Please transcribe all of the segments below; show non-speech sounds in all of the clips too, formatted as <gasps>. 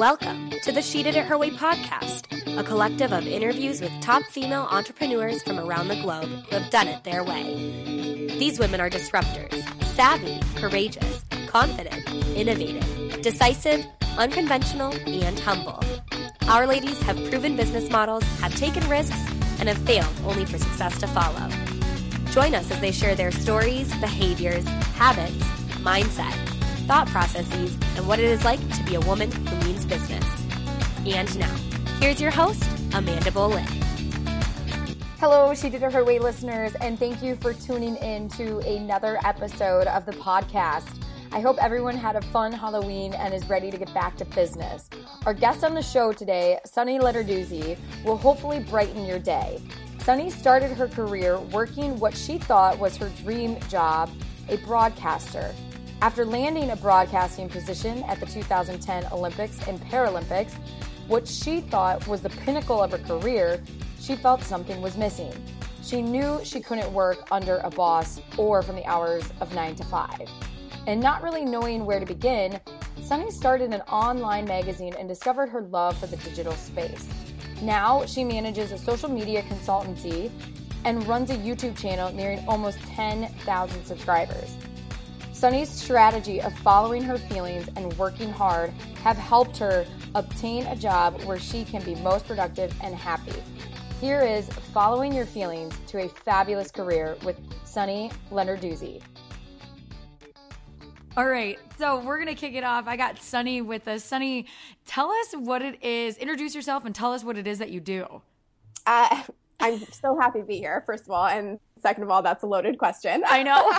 Welcome to the She Did It Her Way podcast, a collective of interviews with top female entrepreneurs from around the globe who have done it their way. These women are disruptors, savvy, courageous, confident, innovative, decisive, unconventional, and humble. Our ladies have proven business models, have taken risks, and have failed only for success to follow. Join us as they share their stories, behaviors, habits, mindset, thought processes, and what it is like to be a woman who business. And now, here's your host, Amanda Bolin. Hello, She Did It Her Way listeners, and thank you for tuning in to another episode of the podcast. I hope everyone had a fun Halloween and is ready to get back to business. Our guest on the show today, Sunny Lenarduzzi, will hopefully brighten your day. Sunny started her career working what she thought was her dream job, a broadcaster. After landing a broadcasting position at the 2010 Olympics and Paralympics, what she thought was the pinnacle of her career, she felt something was missing. She knew she couldn't work under a boss or from the hours of 9 to 5. And not really knowing where to begin, Sunny started an online magazine and discovered her love for the digital space. Now she manages a social media consultancy and runs a YouTube channel nearing almost 10,000 subscribers. Sunny's strategy of following her feelings and working hard have helped her obtain a job where she can be most productive and happy. Here is Following Your Feelings to a Fabulous Career with Sunny Lenarduzzi. All right, so we're gonna kick it off. I got Sunny with us. Sunny, tell us what it is. Introduce yourself and tell us what it is that you do. Uh, <laughs> I'm so happy to be here, first of all, and second of all, that's a loaded question. I know.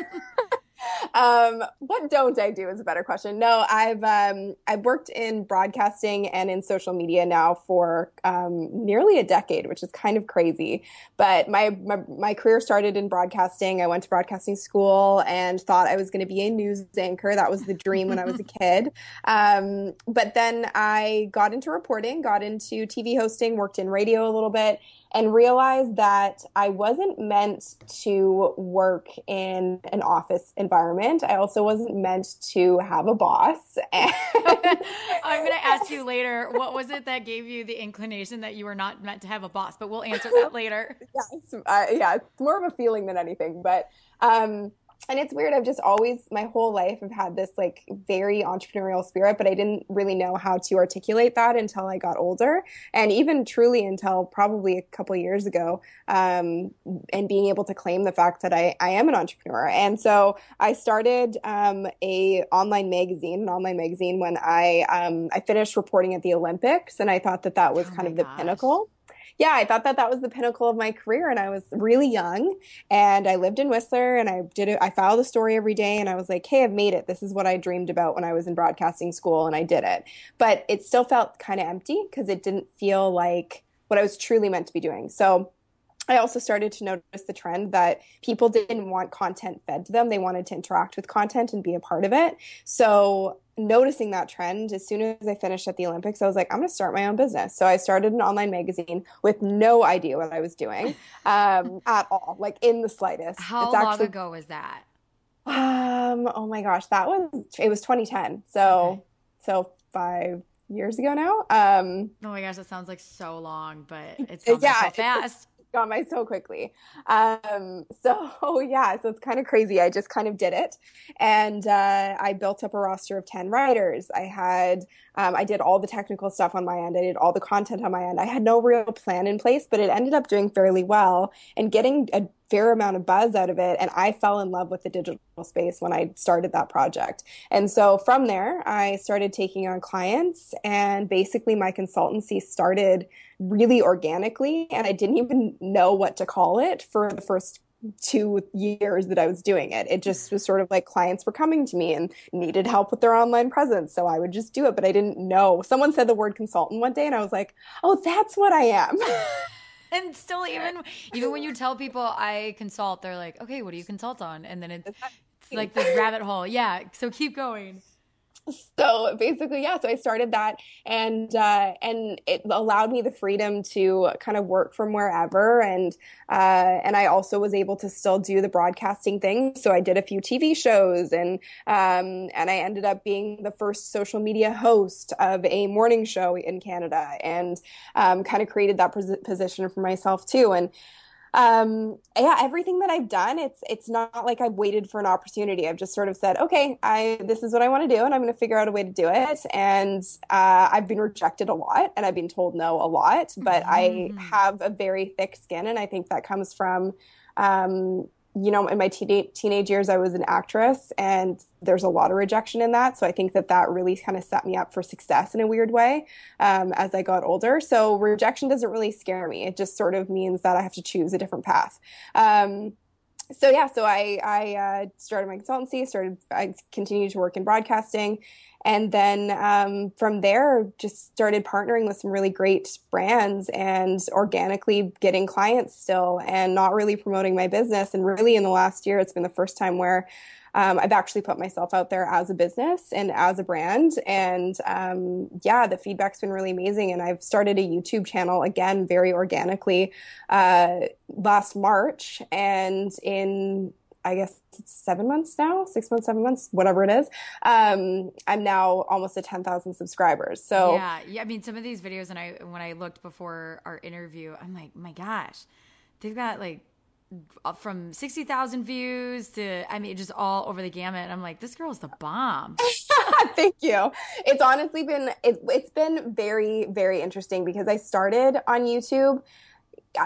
<laughs> <laughs> um, what don't I do is a better question. No, I've um, I've worked in broadcasting and in social media now for um, nearly a decade, which is kind of crazy. But my, my my career started in broadcasting. I went to broadcasting school and thought I was going to be a news anchor. That was the dream when I was a <laughs> kid. Um, but then I got into reporting, got into TV hosting, worked in radio a little bit, and realized that I wasn't meant to work in an office environment. I also wasn't meant to have a boss. <laughs> I'm going to ask you later what was it that gave you the inclination that you were not meant to have a boss, but we'll answer that later. <laughs> yes, uh, yeah, it's more of a feeling than anything, but um, and it's weird. I've just always, my whole life, I've had this like very entrepreneurial spirit, but I didn't really know how to articulate that until I got older, and even truly until probably a couple years ago. Um, and being able to claim the fact that I, I am an entrepreneur, and so I started um, a online magazine, an online magazine when I um, I finished reporting at the Olympics, and I thought that that was oh kind of the gosh. pinnacle yeah, I thought that that was the pinnacle of my career. And I was really young and I lived in Whistler and I did it. I filed a story every day and I was like, hey, I've made it. This is what I dreamed about when I was in broadcasting school and I did it. But it still felt kind of empty because it didn't feel like what I was truly meant to be doing. So I also started to notice the trend that people didn't want content fed to them. They wanted to interact with content and be a part of it. So noticing that trend as soon as I finished at the Olympics, I was like, I'm going to start my own business. So I started an online magazine with no idea what I was doing <laughs> um, at all, like in the slightest. How it's long ago was that? Um, oh my gosh, that was it was 2010. So okay. so five years ago now. Um, oh my gosh, that sounds like so long, but it <laughs> sounds yeah, so fast gone by so quickly. Um, so <laughs> yeah, so it's kind of crazy. I just kind of did it, and uh, I built up a roster of ten writers. I had, um, I did all the technical stuff on my end. I did all the content on my end. I had no real plan in place, but it ended up doing fairly well and getting a fair amount of buzz out of it. And I fell in love with the digital space when I started that project. And so from there, I started taking on clients and basically my consultancy started really organically. And I didn't even know what to call it for the first two years that I was doing it. It just mm-hmm. was sort of like clients were coming to me and needed help with their online presence. So I would just do it, but I didn't know. Someone said the word consultant one day and I was like, oh, that's what I am. <laughs> <laughs> and still even even when you tell people I consult, they're like, okay, what do you consult on? And then it's, it's like this rabbit hole. Yeah. So keep going. <laughs> so basically, yeah. So I started that, and uh, and it allowed me the freedom to kind of work from wherever, and uh, and I also was able to still do the broadcasting thing. So I did a few TV shows, and um, and I ended up being the first social media host of a morning show in Canada, and um, kind of created that pos- position for myself too, and um, yeah, everything that I've done, it's it's not like I've waited for an opportunity. I've just sort of said, okay, I this is what I want to do, and I'm going to figure out a way to do it. And uh, I've been rejected a lot, and I've been told no a lot, but mm-hmm. I have a very thick skin, and I think that comes from um, you know, in my teen- teenage years, I was an actress, and there's a lot of rejection in that. So I think that that really kind of set me up for success in a weird way um, as I got older. So rejection doesn't really scare me. It just sort of means that I have to choose a different path. Um, so yeah, so I I uh, started my consultancy, started I continued to work in broadcasting, and then um, from there just started partnering with some really great brands and organically getting clients still and not really promoting my business and really in the last year it's been the first time where um, I've actually put myself out there as a business and as a brand. And um, yeah, the feedback's been really amazing. And I've started a YouTube channel again, very organically, uh, last March. And in I guess seven months now, six months, seven months, whatever it is. Um, I'm now almost at 10,000 subscribers. So yeah, yeah. I mean, some of these videos, and I when I looked before our interview, I'm like, my gosh, they've got like from 60,000 views to, I mean, just all over the gamut. And I'm like, this girl's the bomb. <laughs> Thank you. It's honestly been, it, it's been very, very interesting because I started on YouTube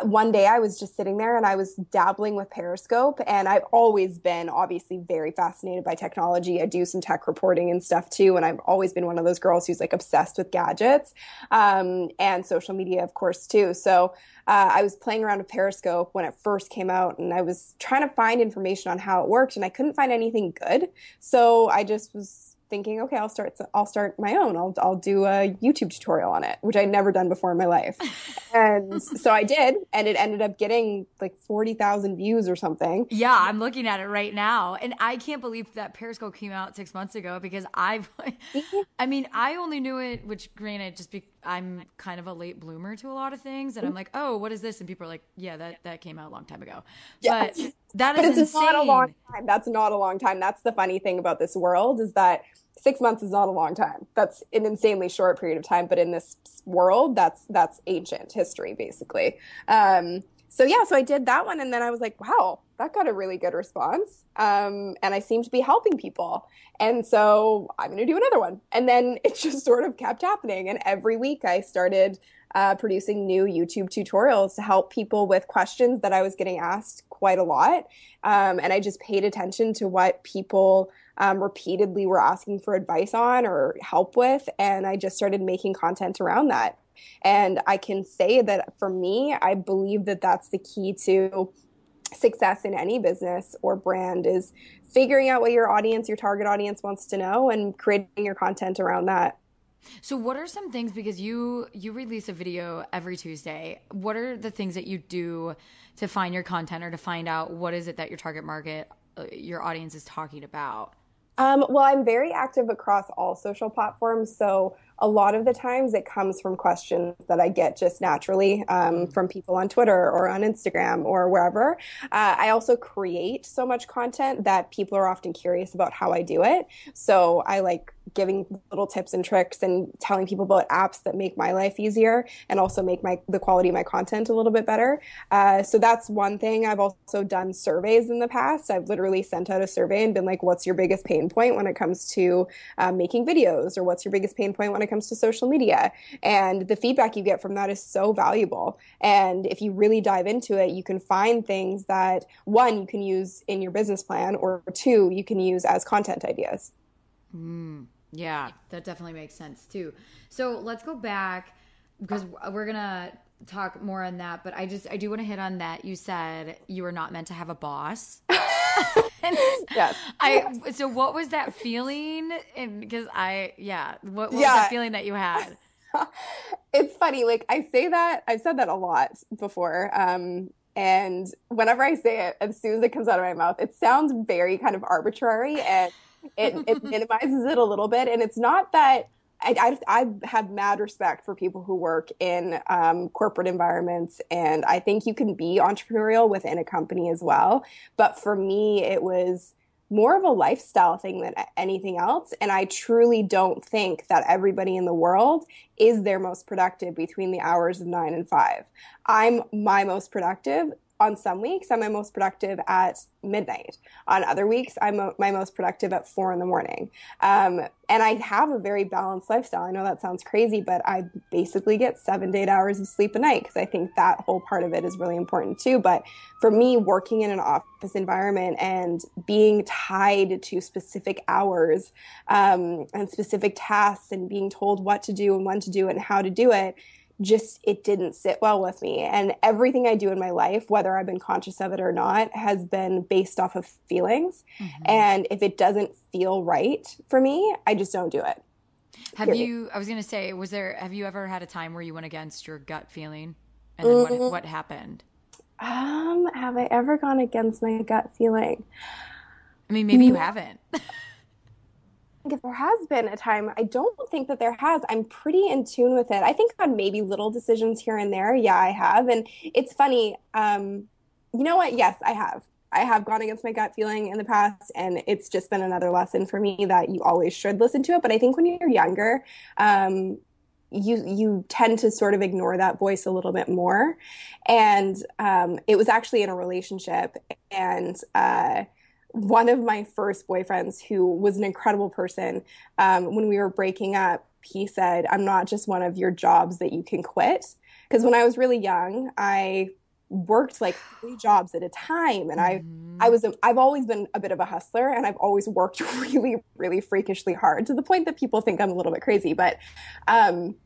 one day I was just sitting there and I was dabbling with Periscope. And I've always been obviously very fascinated by technology. I do some tech reporting and stuff too. And I've always been one of those girls who's like obsessed with gadgets um, and social media, of course, too. So uh, I was playing around with Periscope when it first came out and I was trying to find information on how it worked and I couldn't find anything good. So I just was thinking, okay, I'll start. I'll start my own. I'll I'll do a YouTube tutorial on it, which I'd never done before in my life. <laughs> and so I did, and it ended up getting like forty thousand views or something. Yeah, I'm looking at it right now, and I can't believe that Periscope came out six months ago because I've, <laughs> I mean, I only knew it. Which, granted, just be, I'm kind of a late bloomer to a lot of things, and I'm like, oh, what is this? And people are like, yeah, that that came out a long time ago. Yeah. But that is but it's insane. not a long time. That's not a long time. That's the funny thing about this world is that six months is not a long time. That's an insanely short period of time, but in this world, that's that's ancient history, basically. Um, so yeah, so I did that one, and then I was like, wow, that got a really good response, um, and I seem to be helping people, and so I'm going to do another one, and then <laughs> it just sort of kept happening, and every week I started uh, producing new YouTube tutorials to help people with questions that I was getting asked quite a lot, um, and I just paid attention to what people um, repeatedly were asking for advice on or help with. And I just started making content around that. And I can say that for me, I believe that that's the key to success in any business or brand is figuring out what your audience, your target audience wants to know and creating your content around that. So what are some things because you you release a video every Tuesday. What are the things that you do to find your content or to find out what is it that your target market uh, your audience is talking about? Um, well, I'm very active across all social platforms. So a lot of the times it comes from questions that I get just naturally um, mm. from people on Twitter or on Instagram or wherever. Uh, I also create so much content that people are often curious about how I do it. So I like giving little tips and tricks and telling people about apps that make my life easier and also make my the quality of my content a little bit better. Uh, so that's one thing. I've also done surveys in the past. I've literally sent out a survey and been like, "What's your biggest pain point when it comes to uh, making videos?" or "What's your biggest pain point when it comes to social media?" And the feedback you get from that is so valuable. And if you really dive into it, you can find things that one you can use in your business plan, or two you can use as content ideas. Mm. Yeah, that definitely makes sense too. So let's go back because we're gonna talk more on that. But I just I do want to hit on that. You said you were not meant to have a boss. <laughs> yes. <laughs> I so what was that feeling? And because I yeah, what, what yeah. was that feeling that you had? <laughs> it's funny. Like I say that I've said that a lot before. Um, and whenever I say it, as soon as it comes out of my mouth, it sounds very kind of arbitrary and it, it <laughs> minimizes it a little bit. And it's not that I, I, I, have mad respect for people who work in um, corporate environments, and I think you can be entrepreneurial within a company as well. But for me, it was more of a lifestyle thing than anything else. And I truly don't think that everybody in the world is their most productive between the hours of nine and five. I'm my most productive on some weeks, I'm my most productive at midnight. On other weeks, I'm my most productive at four in the morning. Um, and I have a very balanced lifestyle. I know that sounds crazy, but I basically get seven to eight hours of sleep a night because I think that whole part of it is really important too. But for me, working in an office environment and being tied to specific hours um, and specific tasks and being told what to do and when to do it and how to do it just it didn't sit well with me. And everything i do in my life whether i've been conscious of it or not has been based off of feelings. Mm-hmm. and if it doesn't feel right for me i just don't do it. Have Period. you i was going to say was there have you ever had a time where you went against your gut feeling? And then mm-hmm. what, what happened? Um have i ever gone against my gut feeling? I mean maybe you haven't <laughs> if there has been a time, I don't think that there has. I'm pretty in tune with it. I think on maybe little decisions here and there. Yeah, I have. And it's funny. Um, you know what? Yes, I have. I have gone against my gut feeling in the past, and it's just been another lesson for me that you always should listen to it. But I think when you're younger, um, you you tend to sort of ignore that voice a little bit more. And um, it was actually in a relationship, and uh, one of my first boyfriends, who was an incredible person, um, when we were breaking up, he said, I'm not just one of your jobs that you can quit. Because when I was really young, I worked like three jobs at a time and i mm-hmm. i was a, i've always been a bit of a hustler and i've always worked <laughs> really really freakishly hard to the point that people think i'm a little bit crazy but um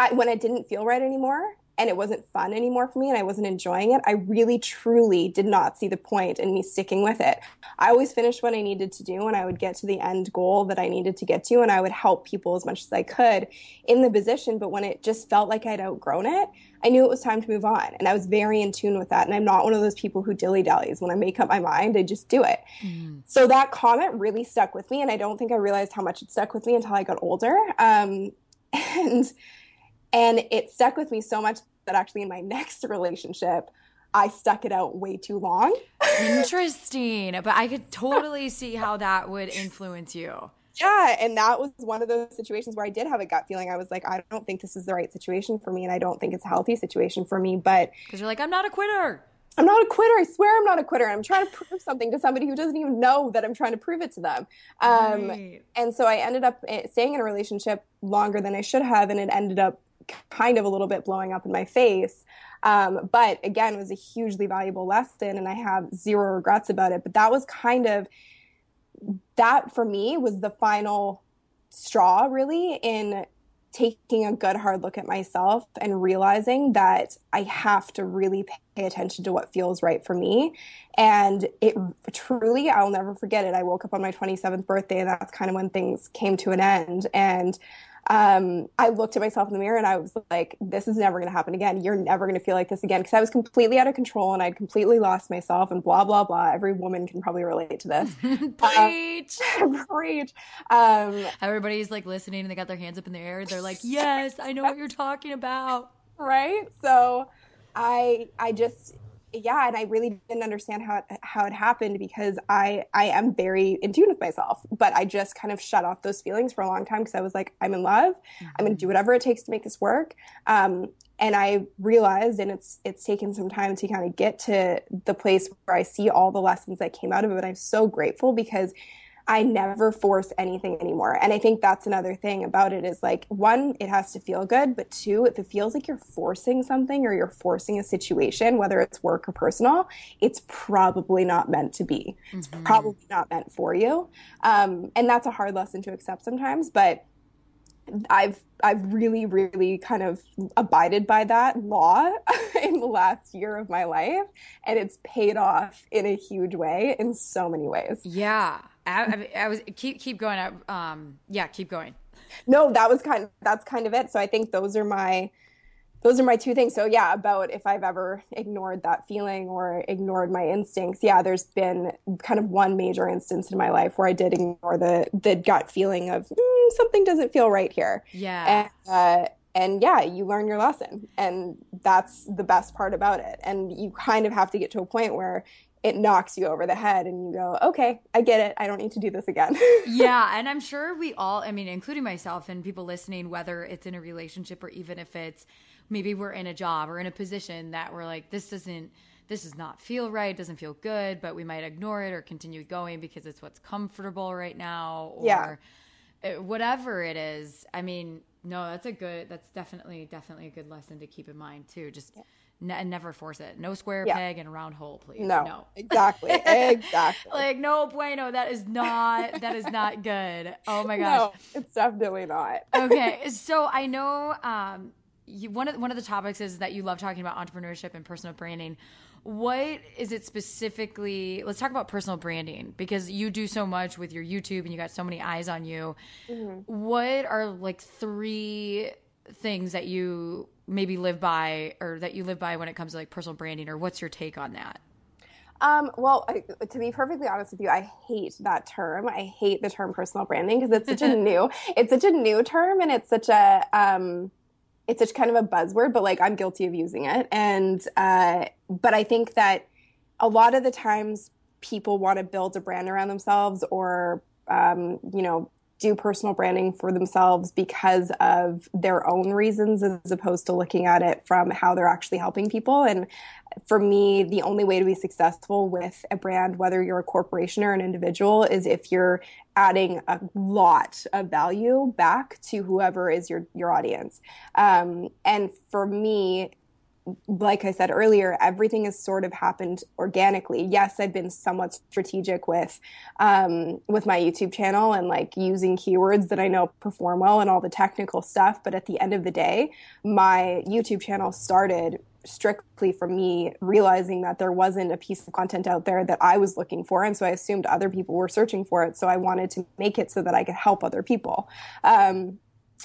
I, when it didn't feel right anymore and it wasn't fun anymore for me and I wasn't enjoying it, I really truly did not see the point in me sticking with it. I always finished what I needed to do and I would get to the end goal that I needed to get to and I would help people as much as I could in the position. But when it just felt like I'd outgrown it, I knew it was time to move on. And I was very in tune with that. And I'm not one of those people who dilly dallies. When I make up my mind, I just do it. Mm. So that comment really stuck with me. And I don't think I realized how much it stuck with me until I got older. Um, <laughs> and and it stuck with me so much that actually in my <laughs> next relationship, I stuck it out way too long. Interesting. But I could <laughs> totally see how that would influence you. Yeah. And that was one of those situations where I did have a gut feeling. I was like, I don't think this is the right situation for me. And I don't think it's a healthy situation for me. But because you're like, I'm not a quitter. I'm not a quitter. I swear I'm not a quitter. And I'm trying to prove something to somebody who doesn't even know that I'm trying to prove it to them. Um, right. And so I ended up eh, staying in a relationship longer than I should have. And it ended up kind of a little bit blowing up in my face. Um, but again, it was a hugely valuable lesson, and I have zero regrets about it. But that was kind of that for me was the final straw, really, in taking a good hard look at myself and realizing that I have to really pay attention to what feels right for me. And it truly, I'll never forget it. I woke up on my 27th birthday, and that's kind of when things came to an end. And um, I looked at myself in the mirror and I was like, this is never going to happen again. You're never going to feel like this again. Because I was completely out of control and I'd completely lost myself and blah, blah, blah. Every woman can probably relate to this. <laughs> preach. Um, <laughs> preach. Um, Everybody's like listening and they got their hands up in the air. They're like, yes, I know what you're talking about. <laughs> Right. So I, I just, yeah, and I really didn't understand how it, how it happened because I I am very in tune with myself, but I just kind of shut off those feelings for a long time because I was like, I'm in love, mm-hmm. I'm going to do whatever it takes to make this work. Um, and I realized, and it's it's taken some time to kind of get to the place where I see all the lessons that came out of it. But I'm so grateful because I never force anything anymore. And I think that's another thing about it is like, one, it has to feel good. But two, if it feels like you're forcing something or you're forcing a situation, whether it's work or personal, it's probably not meant to be. Mm-hmm. It's probably not meant for you. Um, and that's a hard lesson to accept sometimes. But I've I've really really kind of abided by that law <laughs> in the last year of my life and it's paid off in a huge way in so many ways. Yeah. I, I, was keep keep going. up. Um, yeah, keep going. No, that was kind. Of, that's kind of it. So I think those are my those are my two things. So yeah, about if I've ever ignored that feeling or ignored my instincts. Yeah, there's been kind of one major instance in my life where I did ignore the the gut feeling of mm, something doesn't feel right here. Yeah. And, uh, and yeah, you learn your lesson, and that's the best part about it. And you kind of have to get to a point where it knocks you over the head and you go, okay, I get it. I don't need to do this again. <laughs> yeah. And I'm sure we all, I mean, including myself and people listening, whether it's in a relationship or even if it's maybe we're in a job or in a position that we're like, this doesn't, this does not feel right, doesn't feel good, but we might ignore it or continue going because it's what's comfortable right now or yeah. Eh, whatever it is. I mean, no, that's a good, that's definitely, definitely a good lesson to keep in mind too. Just, yeah and never force it. No square yeah. peg and a round hole, please. No, no. exactly, <laughs> exactly. like no bueno. That is not. that is not good. Oh my gosh. No, it's definitely not. okay, <laughs> so I know um, you, one of one of the topics is that you love talking about entrepreneurship and personal branding. What is it specifically? Let's talk about personal branding because you do so much with your YouTube and you got so many eyes on you. Mm-hmm. What are like three things that you maybe live by or that you live by when it comes to like personal branding or what's your take on that um, well, I, to be perfectly honest with you, I hate that term. I hate the term personal branding because it's such a <laughs> new, it's such a new term and it's such a, um, it's such kind of a buzzword, but like I'm guilty of using it. And, uh, but I think that a lot of the times people want to build a brand around themselves or, um, you know, do personal branding for themselves because of their own reasons as opposed to looking at it from how they're actually helping people. And for me, the only way to be successful with a brand, whether you're a corporation or an individual, is if you're adding a lot of value back to whoever is your your audience. Um, and for me, like I said earlier, everything has sort of happened organically. Yes, I've been somewhat strategic with um, with my YouTube channel and like using keywords that I know perform well and all the technical stuff. But at the end of the day, my YouTube channel started strictly from me realizing that there wasn't a piece of content out there that I was looking for. And so I assumed other people were searching for it. So I wanted to make it so that I could help other people. Um,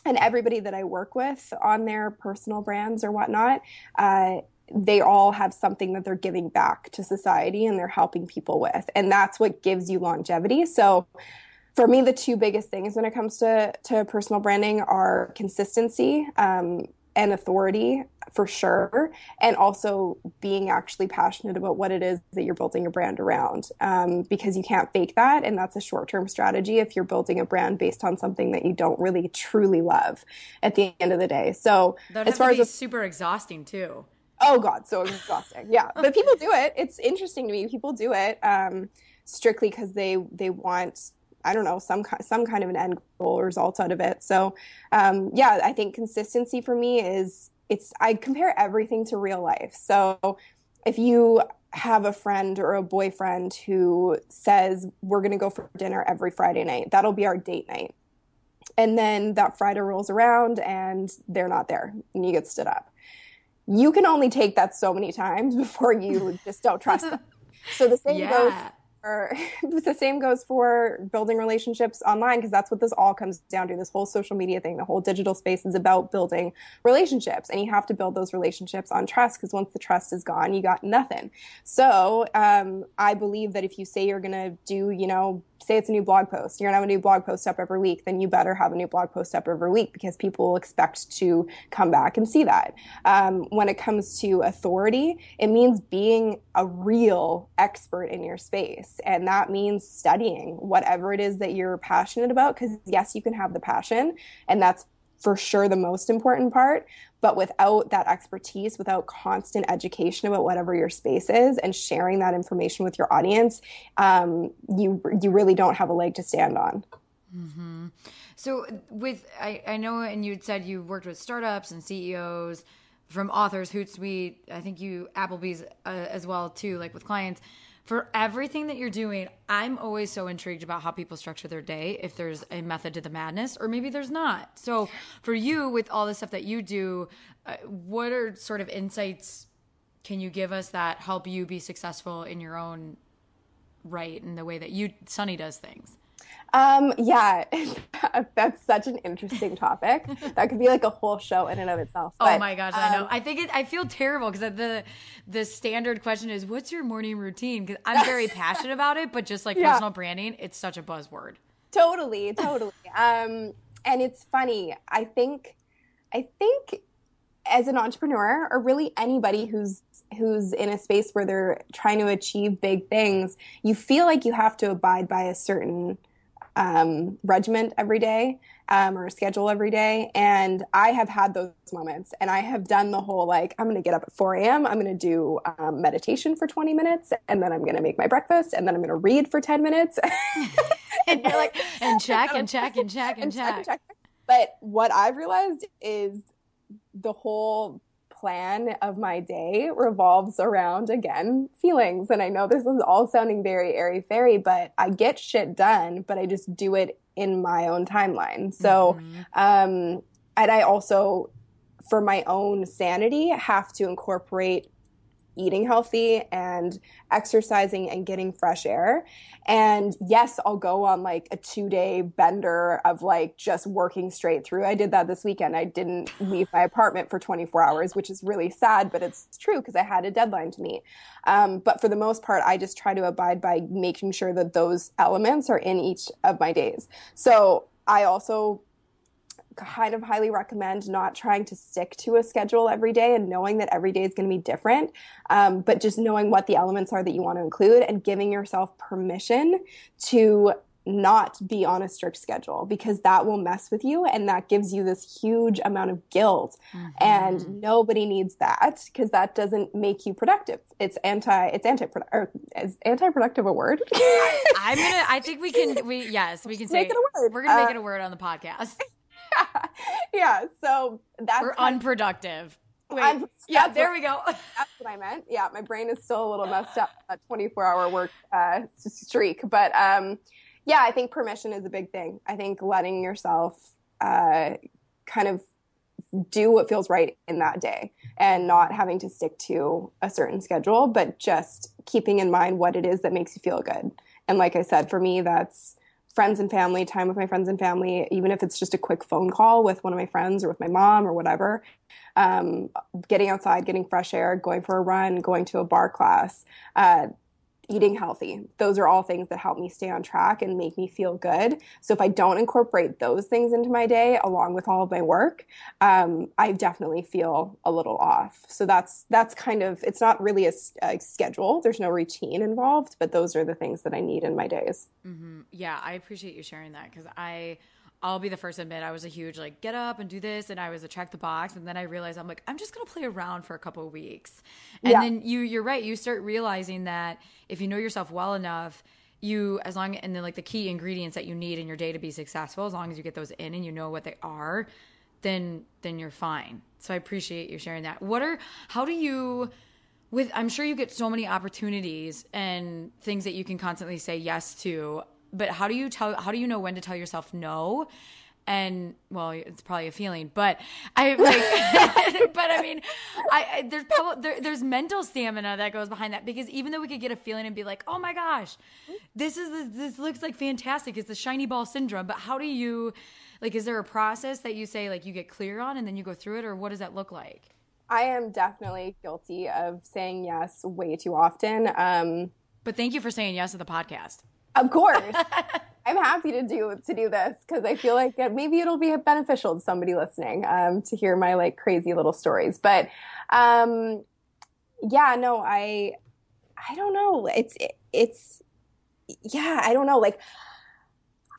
and everybody that I work with on their personal brands or whatnot, uh, they all have something that they're giving back to society and they're helping people with. And that's what gives you longevity. So for me, the two biggest things when it comes to, to personal branding are consistency. Um, and authority for sure and also being actually passionate about what it is that you're building a brand around um, because you can't fake that and that's a short-term strategy if you're building a brand based on something that you don't really truly love at the end of the day. So that as far as a, super exhausting too. Oh god so exhausting. Yeah <laughs> but people do it. It's interesting to me. People do it um, strictly because they they want I don't know some some kind of an end goal result out of it. So um, yeah, I think consistency for me is it's I compare everything to real life. So if you have a friend or a boyfriend who says we're going to go for dinner every Friday night, that'll be our date night. And then that Friday rolls around and they're not there and you get stood up. You can only take that so many times <laughs> before you just don't trust them. So the same yeah. goes or <laughs> the same goes for building relationships online because that's what this all comes down to this whole social media thing. The whole digital space is about building relationships and you have to build those relationships on trust because once the trust is gone you got nothing. So um, i believe that if you say you're going to do you know say it's a new blog post, you're gonna have a new blog post up every week, then you better have a new blog post up every week because people will expect to come back and see that. Um, when it comes to authority, it means being a real expert in your space. And that means studying whatever it is that you're passionate about. Because yes, you can have the passion, and that's for sure the most important part. But without that expertise, without constant education about whatever your space is and sharing that information with your audience, um, you you really don't have a leg to stand on. Mm-hmm. So, with I, I know, and you said you worked with startups and CEOs from authors, Hootsuite. I think you Applebee's uh, as well too, like with clients for everything that you're doing, I'm always so intrigued about how people structure their day, if there's a method to the madness, or maybe there's not. So, for you, with all the stuff that you do, uh, what are sort of insights can you give us that help you be successful in your own right and the way that you Sunny does things? Um, yeah, <laughs> that's such an interesting topic. that could be like a whole show in and of itself. Oh but, oh my gosh, um, I know. Um, I think it, I feel terrible because the the standard question is, "What's your morning routine?" Because I'm very <laughs> passionate about it, but just like yeah. personal branding, it's such a buzzword. Totally, totally. um, and it's funny. I think, I think, as an entrepreneur, or really anybody who's who's in a space where they're trying to achieve big things, you feel like you have to abide by a certain um, regiment every day um, or schedule every day. And I have had those moments and I have done the whole like, I'm going to get up at 4 a.m., I'm going to do um, meditation for 20 minutes, and then I'm going to make my breakfast, and then I'm going to read for 10 minutes. <laughs> and you're like, and check and <laughs> check and check and, and check. check. And check. But what I've realized is the whole plan of my day revolves around again feelings and i know this is all sounding very airy fairy but i get shit done but i just do it in my own timeline so mm-hmm. um and i also for my own sanity have to incorporate eating healthy and exercising and getting fresh air. And yes, I'll go on like a two day bender of like just working straight through. I did that this weekend. I didn't leave my apartment for 24 hours, which is really sad, but it's true because I had a deadline to meet. Um, but for the most part, I just try to abide by making sure that those elements are in each of my days. So I also kind of highly recommend not trying to stick to a schedule every day and knowing that every day is going to be different, um, but just knowing what the elements are that you want to include and giving yourself permission to not be on a strict schedule because that will mess with you and that gives you this huge amount of guilt. Mm-hmm. and nobody needs that because that doesn't make you productive. It's anti it's anti or is anti-productive a word? I, am gonna i think we can we yes we can say make it a word. we're gonna make uh, it a word on the podcast <laughs> <laughs> yeah. So that's we're unproductive. Wait, yeah, there we go. That's what I meant. Yeah, my brain is still a little messed up. A 24 hour work uh, streak, but um, yeah, I think permission is a big thing. I think letting yourself uh, kind of do what feels right in that day and not having to stick to a certain schedule, but just keeping in mind what it is that makes you feel good. And like I said, for me, that's friends and family, time with my friends and family, even if it's just a quick phone call with one of my friends or with my mom or whatever. Um, getting outside, getting fresh air, going for a run, going to a barre class, uh, eating healthy. Those are all things that help me stay on track and make me feel good. So if I don't incorporate those things into my day along with all of my work, um, I definitely feel a little off. So that's that's kind of it's not really a, a, schedule. There's no routine involved, but those are the things that I need in my days. Mm-hmm. Yeah, I appreciate you sharing that because I I'll be the first to admit I was a huge like get up and do this and I was a check the box and then I realized I'm like I'm just going to play around for a couple of weeks. And yeah. then you you're right, you start realizing that if you know yourself well enough, you as long and then like the key ingredients that you need in your day to be successful, as long as you get those in and you know what they are, then then you're fine. So I appreciate you sharing that. What are how do you with I'm sure you get so many opportunities and things that you can constantly say yes to but how do you tell how do you know when to tell yourself no? And well it's probably a feeling but i like <laughs> but i mean i, I there's probably there, there's mental stamina that goes behind that because even though we could get a feeling and be like oh my gosh this is this looks like fantastic. It's the shiny ball syndrome. But how do you like is there a process that you say like you get clear on and then you go through it or what does that look like? I am definitely guilty of saying yes way too often um but thank you for saying yes to the podcast of course. <laughs> I'm happy to do to do this because I feel like maybe it'll be beneficial to somebody listening um, to hear my like crazy little stories. But um, yeah, no, I I don't know. It's it, it's yeah, I don't know. Like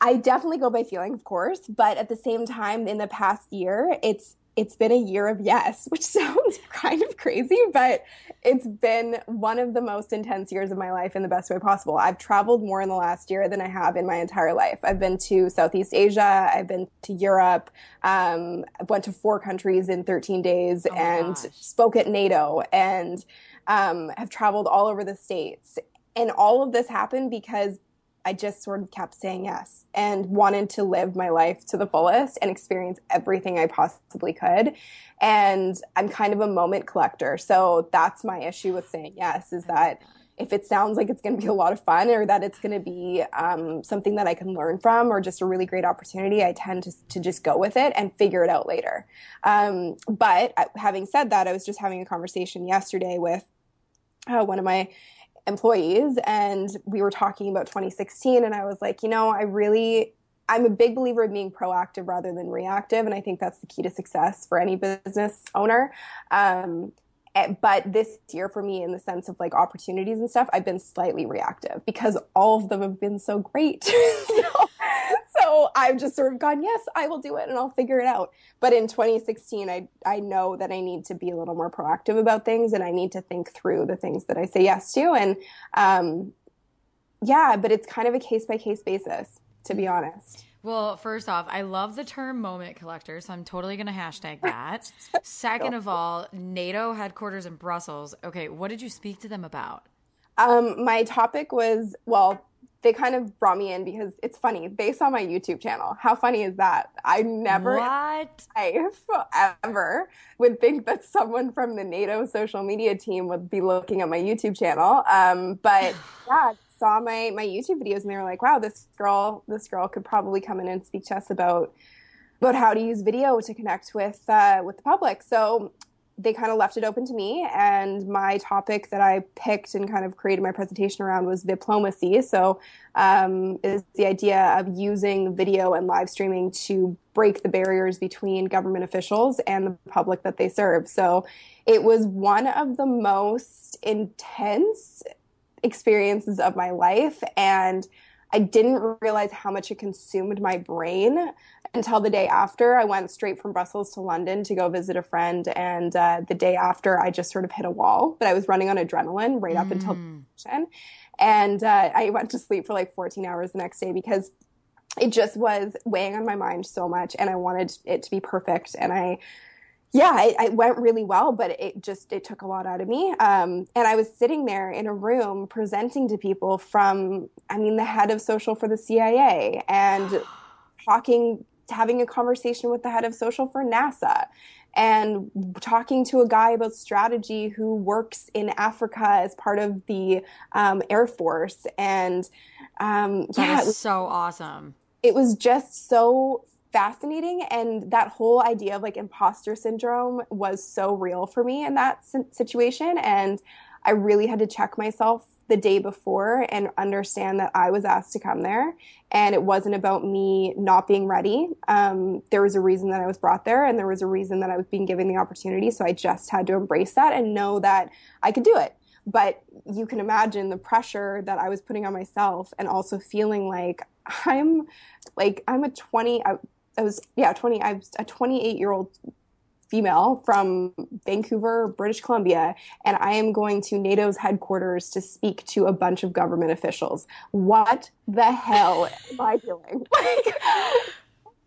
I definitely go by feeling, of course, but at the same time, in the past year, it's it's been a year of yes, <laughs> which sounds <laughs> kind of crazy, but it's been one of the most intense years of my life in the best way possible. I've traveled more in the last year than I have in my entire life. I've been to Southeast Asia, I've been to Europe, um, I went to four countries in 13 days oh and gosh. spoke at NATO and um, have traveled all over the States. And all of this happened because I just sort of kept saying yes and wanted to live my life to the fullest and experience everything I possibly could. And I'm kind of a moment collector. So that's my issue with saying yes is that if it sounds like it's going to be a lot of fun or that it's going to be um, something that I can learn from or just a really great opportunity, I tend to, to just go with it and figure it out later. Um, but uh, having said that, I was just having a conversation yesterday with uh, one of my employees and we were talking about 2016 and I was like, you know, I really I'm a big believer in being proactive rather than reactive, and I think that's the key to success for any business owner. Um, but this year for me in the sense of like opportunities and stuff i've been slightly reactive because all of them have been so great. <laughs> So, so, i've just sort of gone yes i will do it and i'll figure it out. But in 2016 i i know that i need to be a little more proactive about things and i need to think through the things that i say yes to and um yeah but it's kind of a case by case basis to be honest well, first off, I love the term moment collector, so I'm totally going to hashtag <laughs> that. Second of all, NATO headquarters in Brussels. Okay, what did you speak to them about? Um, my topic was well, they kind of brought me in because it's funny. They saw my YouTube channel. How funny is that? I never what? life ever would think that someone from the NATO social media team would be looking at my YouTube channel. Um, but <sighs> yeah, saw my my YouTube videos and they were like, "Wow, this girl, this girl could probably come in and speak to us about about how to use video to connect with uh, with the public." So they kind of left it open to me, and my topic that I picked and kind of created my presentation around was diplomacy. So um, is the idea of using video and live streaming to break the barriers between government officials and the public that they serve. So it was one of the most intense experiences of my life and I didn't realize how much it consumed my brain until the day after. I went straight from Brussels to London to go visit a friend, and uh, the day after, I just sort of hit a wall. But I was running on adrenaline right up mm. until and uh, I went to sleep for like 14 hours the next day because it just was weighing on my mind so much, and I wanted it to be perfect, and I yeah, it, it, went really well, but it just it took a lot out of me. Um, and I was sitting there in a room presenting to people from, I mean, the head of social for the CIA and <gasps> talking, having a conversation with the head of social for NASA, and talking to a guy about strategy who works in Africa as part of the um, Air Force, and um, that yeah, was so awesome. It was just so fascinating and that whole idea of like imposter syndrome was so real for me in that situation and i really had to check myself the day before and understand that i was asked to come there and it wasn't about me not being ready. Um, there was a reason that i was brought there and there was a reason that i was being given the opportunity so i just had to embrace that and know that i could do it. But you can imagine the pressure that i was putting on myself and also feeling like i'm like i'm a 20 I was yeah 20 I was a 28 year old female from Vancouver, British Columbia, and I am going to NATO's headquarters to speak to a bunch of government officials. What the hell am I doing? <laughs>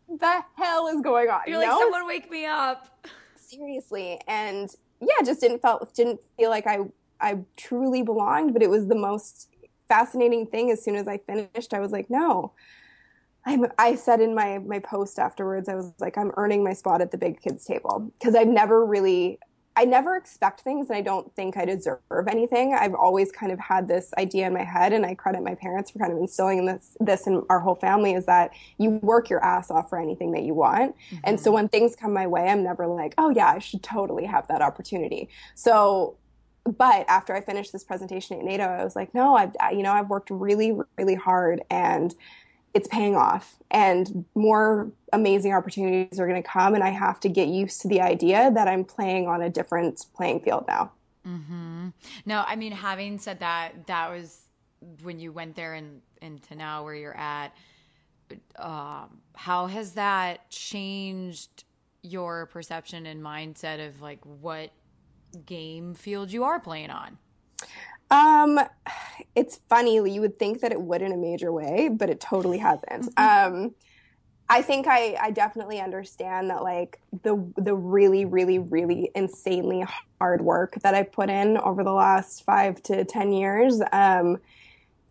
Like, the hell is going on? You're you like, someone wake me up. Seriously, and yeah, just didn't felt didn't feel like I I truly belonged, but it was the most fascinating thing. As soon as I finished, I was like, no, I'm, I said in my my post afterwards, I was like, I'm earning my spot at the big kids table because I've never really, I never expect things, and I don't think I deserve anything. I've always kind of had this idea in my head, and I credit my parents for kind of instilling this this in our whole family is that you work your ass off for anything that you want, mm-hmm. and so when things come my way, I'm never like, oh yeah, I should totally have that opportunity. So but after I finished this presentation at NATO, I was like, no, I've, you know, I've worked really, really hard and it's paying off and more amazing opportunities are going to come and i have to get used to the idea that i'm playing on a different playing field now mm-hmm. no i mean having said that that was when you went there and into now where you're at um, how has that changed your perception and mindset of like what game field you are playing on um, it's funny. You would think that it would in a major way, but it totally hasn't. Mm-hmm. Um, I think I, I definitely understand that like the the really really really insanely hard work that I put in over the last five to ten years um,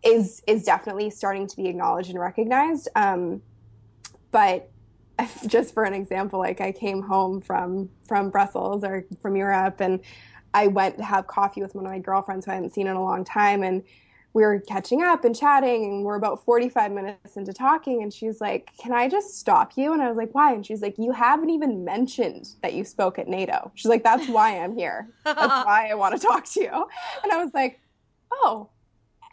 is is definitely starting to be acknowledged and recognized. Um, but <laughs> just for an example, like I came home from from Brussels or from Europe and I went to have coffee with one of my girlfriends who I hadn't seen in a long time, and we were catching up and chatting and we're about 45 minutes into talking and she's like can i just stop you? And i was like why? And she's like you haven't even mentioned that you spoke at nato. She's like that's why i'm here. That's <laughs> why i want to talk to you. And i was like oh.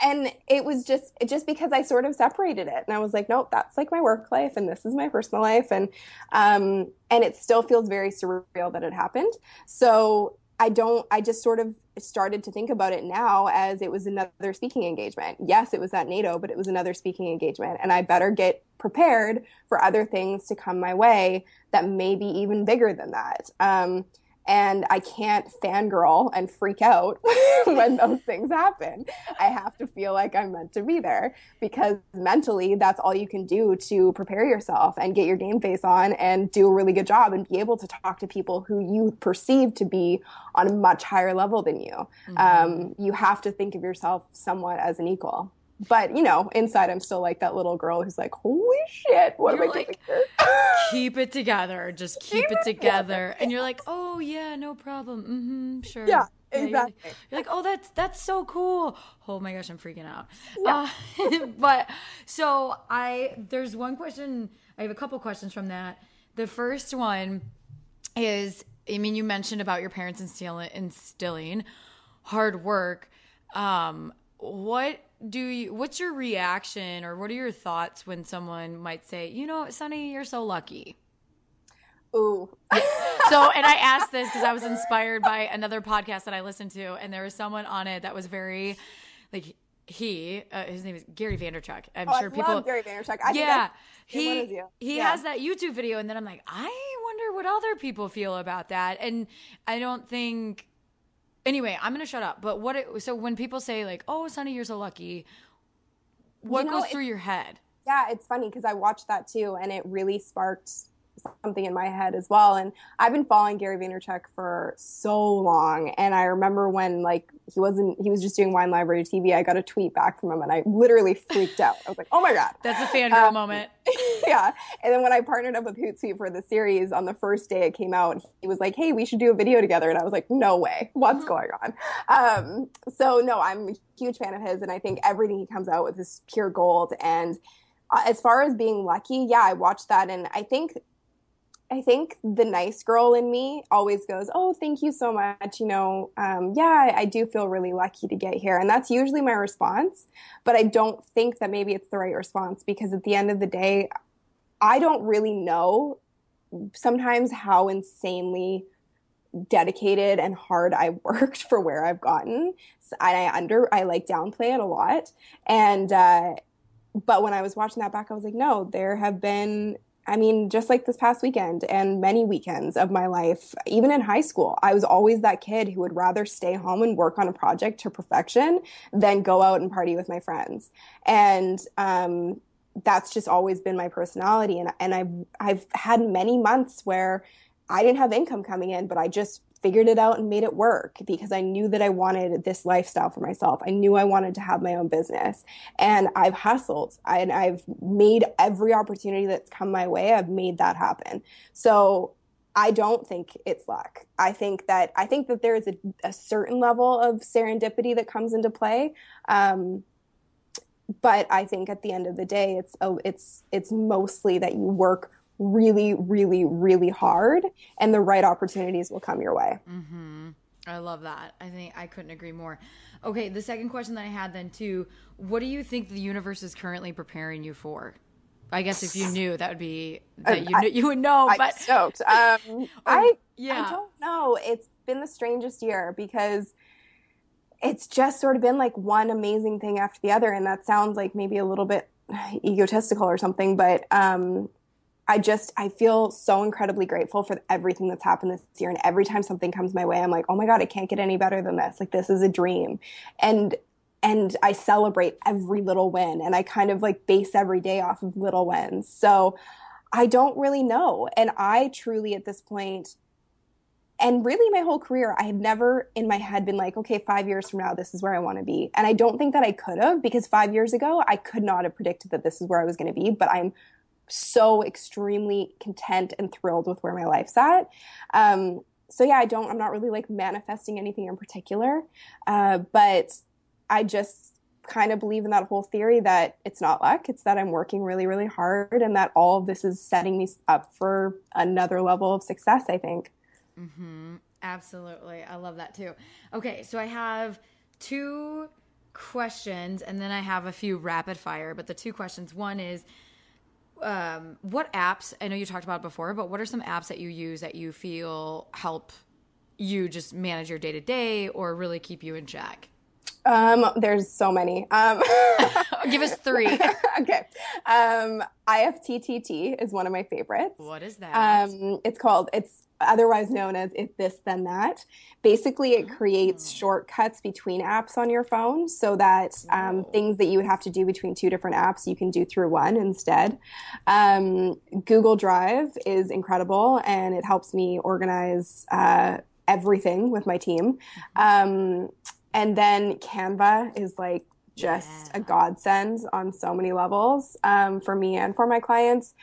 And it was just just because i sort of separated it and i was like nope that's like my work life and this is my personal life and um and it still feels very surreal that it happened. So I don't, I just sort of started to think about it now as it was another speaking engagement. Yes, it was at NATO, but it was another speaking engagement. And I better get prepared for other things to come my way that may be even bigger than that. Um, and I can't fangirl and freak out <laughs> when those things happen. I have to feel like I'm meant to be there because mentally, that's all you can do to prepare yourself and get your game face on and do a really good job and be able to talk to people who you perceive to be on a much higher level than you. Mm-hmm. Um, you have to think of yourself somewhat as an equal but you know, inside I'm still like that little girl who's like, "Holy shit, what you're am I like, doing here?" <gasps> keep it together, just keep, keep it, together. and you're like, "Oh yeah, no problem, mm-hmm, sure." Yeah, exactly. You're, you're, like, "Oh, that's that's so cool." Oh my gosh, I'm freaking out. Yeah. Uh, <laughs> but so I, there's one question. I have a couple questions from that. The first one is, I mean, you mentioned about your parents instilling, instilling hard work. Um, what do you what's your reaction or what are your thoughts when someone might say you know sonny you're so lucky Ooh. <laughs> so, and I asked this because I was inspired by another podcast that I listened to, and there was someone on it that was very, like, he, uh, his name is Gary Vaynerchuk. I'm oh, sure I people. Love Gary Vaynerchuk. I yeah, he he has that YouTube video, and then I'm like, I wonder what other people feel about that, and I don't think Anyway, I'm gonna shut up. But what? It, so when people say like, "Oh, Sonny, you're so lucky," what you know, goes through your head? Yeah, it's funny because I watched that too, and it really sparked something in my head as well. And I've been following Gary Vaynerchuk for so long. And I remember when like he wasn't he was just doing Wine Library TV, I got a tweet back from him and I literally freaked out. I was like, oh my God. That's a fangirl um, moment. <laughs> yeah. And then when I partnered up with Hootsuite for the series on the first day it came out, he was like, Hey, we should do a video together. And I was like, No way. What's mm-hmm. going on? Um, so no, I'm a huge fan of his and I think everything he comes out with is pure gold. And uh, as far as being lucky, yeah, I watched that and I think I think the nice girl in me always goes, Oh, thank you so much. You know, um, yeah, I do feel really lucky to get here. And that's usually my response. But I don't think that maybe it's the right response because at the end of the day, I don't really know sometimes how insanely dedicated and hard I <laughs> worked for where I've gotten. So I under, I like downplay it a lot. And, uh, but when I was watching that back, I was like, no, there have been I mean, just like this past weekend and many weekends of my life, even in high school, I was always that kid who would rather stay home and work on a project to perfection than go out and party with my friends. And, um, that's just always been my personality. And, and I've, I've had many months where I didn't have income coming in, but I just figured it out and made it work because I knew that I wanted this lifestyle for myself. I knew I wanted to have my own business and I've hustled and I've made every opportunity that's come my way. I've made that happen. So I don't think it's luck. I think that I think that there is a, a certain level of serendipity that comes into play. Um, but I think at the end of the day, it's a, it's it's mostly that you work really, really, really hard, and the right opportunities will come your way. Mm-hmm. I love that. I think I couldn't agree more. Okay, the second question that I had then too: What do you think the universe is currently preparing you for? I guess if you knew, that would be that you I, you would know. I'm but stoked. <laughs> Um, I yeah, I don't know. It's been the strangest year because it's just sort of been like one amazing thing after the other, and that sounds like maybe a little bit <sighs> egotistical or something, but um, I just I feel so incredibly grateful for everything that's happened this year and every time something comes my way I'm like, "Oh my god, it can't get any better than this. Like this is a dream." And and I celebrate every little win and I kind of like base every day off of little wins. So I don't really know. And I truly at this point and really my whole career, I had never in my head been like, okay, five years from now, this is where I want to be. And I don't think that I could have because five years ago, I could not have predicted that this is where I was going to be. But I'm so extremely content and thrilled with where my life's at. Um, so yeah, I don't, I'm not really like manifesting anything in particular. Uh, but I just kind of believe in that whole theory that it's not luck. It's that I'm working really, really hard and that all of this is setting me up for another level of success, I think. Mm-hmm. Absolutely. I love that too. Okay. So I have two questions and then I have a few rapid fire, but the two questions one is, um, what apps I know you talked about before, but what are some apps that you use that you feel help you just manage your day to day or really keep you in check? Um, there's so many. Um, <laughs> Give us three. <laughs> okay. Um, IFTTT is one of my favorites. What is that? Um, it's called, it's otherwise known as If This Then That. Basically, it creates oh. shortcuts between apps on your phone so that um, things that you would have to do between two different apps, you can do through one instead. Um, Google Drive is incredible and it helps me organize uh, everything with my team. Mm-hmm. Um, and then Canva is like just yeah. a godsend on so many levels um, for me and for my clients.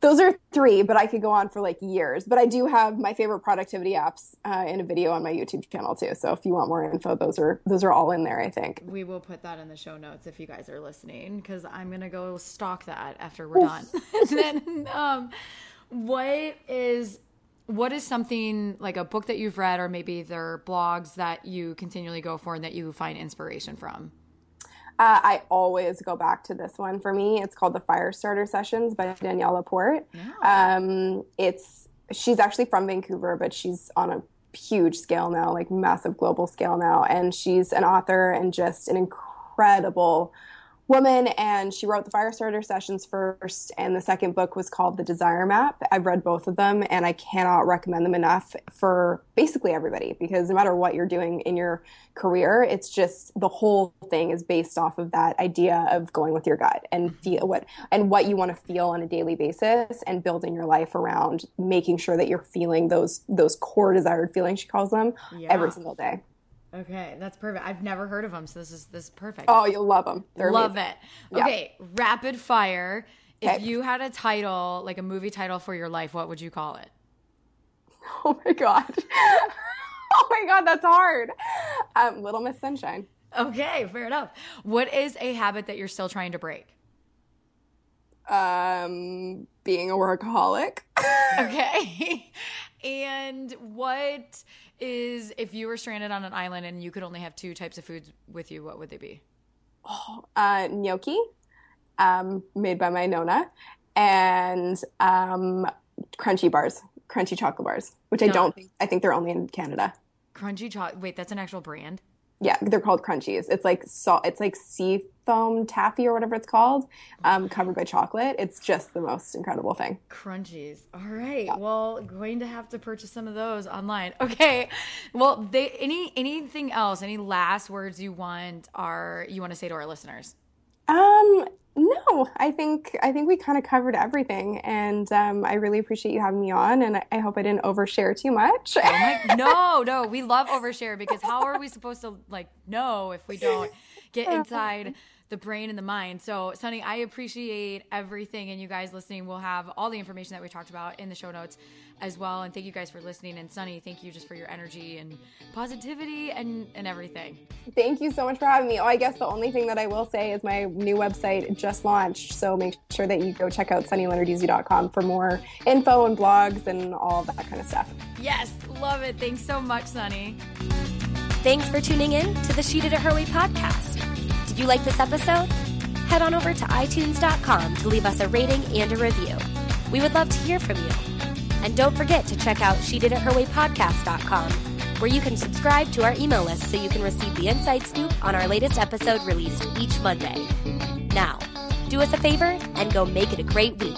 Those are three, but I could go on for like years. But I do have my favorite productivity apps uh, in a video on my YouTube channel too. So if you want more info, those are those are all in there. I think we will put that in the show notes if you guys are listening, because I'm gonna go stalk that after we're done. <laughs> and then, um, what is what is something like a book that you've read or maybe their blogs that you continually go for and that you find inspiration from? Uh, I always go back to this one for me. It's called the Firestarter Sessions by Danielle Laporte. Yeah. Um, it's she's actually from Vancouver, but she's on a huge scale now, like massive global scale now, and she's an author and just an incredible woman and she wrote the Firestarter Sessions first and the second book was called The Desire Map. I've read both of them and I cannot recommend them enough for basically everybody because no matter what you're doing in your career, it's just the whole thing is based off of that idea of going with your gut and mm-hmm. feel what and what you want to feel on a daily basis and building your life around making sure that you're feeling those those core desired feelings she calls them yeah. every single day. Okay, that's perfect. I've never heard of them, so this is this is perfect. Oh, you'll love them. They're love amazing. it. Okay, yeah. rapid fire. Okay. If you had a title, like a movie title for your life, what would you call it? <laughs> Oh my god. <laughs> oh my god, that's hard. Um, Little Miss Sunshine. Okay, fair enough. What is a habit that you're still trying to break? Um, being a workaholic. <laughs> okay. and what is if you were stranded on an island and you could only have two types of foods with you, what would they be? Oh, uh, gnocchi, um, made by my nona, and um, crunchy bars, crunchy chocolate bars, which no. I don't think I think they're only in Canada. Crunchy chocolate. Wait, that's an actual brand. Yeah, they're called crunchies. It's like salt. It's like sea foam taffy or whatever it's called, um, covered by chocolate. It's just the most incredible thing. Crunchies. All right. Yeah. Well, going to have to purchase some of those online. Okay. Well, they any anything else? Any last words you want are you want to say to our listeners? Um, no, I think I think we kind of covered everything, and um, I really appreciate you having me on. And I, hope I didn't overshare too much. oh my, <laughs> no, no, we love overshare because how are we supposed to like know if we don't get inside the brain and the mind. So, Sonny, I appreciate everything, and you guys listening. We'll have all the information that we talked about in the show notes as well. And thank you guys for listening. And Sonny, thank you just for your energy and positivity and, and everything. Thank you so much for having me. Oh, I guess the only thing that I will say is my new website just launched. So make sure that you go check out sonnylenarduzzi.com for more info and blogs and all that kind of stuff. Yes, love it. Thanks so much, Sonny. Thanks for tuning in to the She Did It Her Way podcast. Did you like this episode? Head on over to iTunes.com to leave us a rating and a review. We would love to hear from you. And don't forget to check out She Did It Her Way podcast.com, where you can subscribe to our email list so you can receive the inside scoop on our latest episode released each Monday. Now, do us a favor and go make it a great week.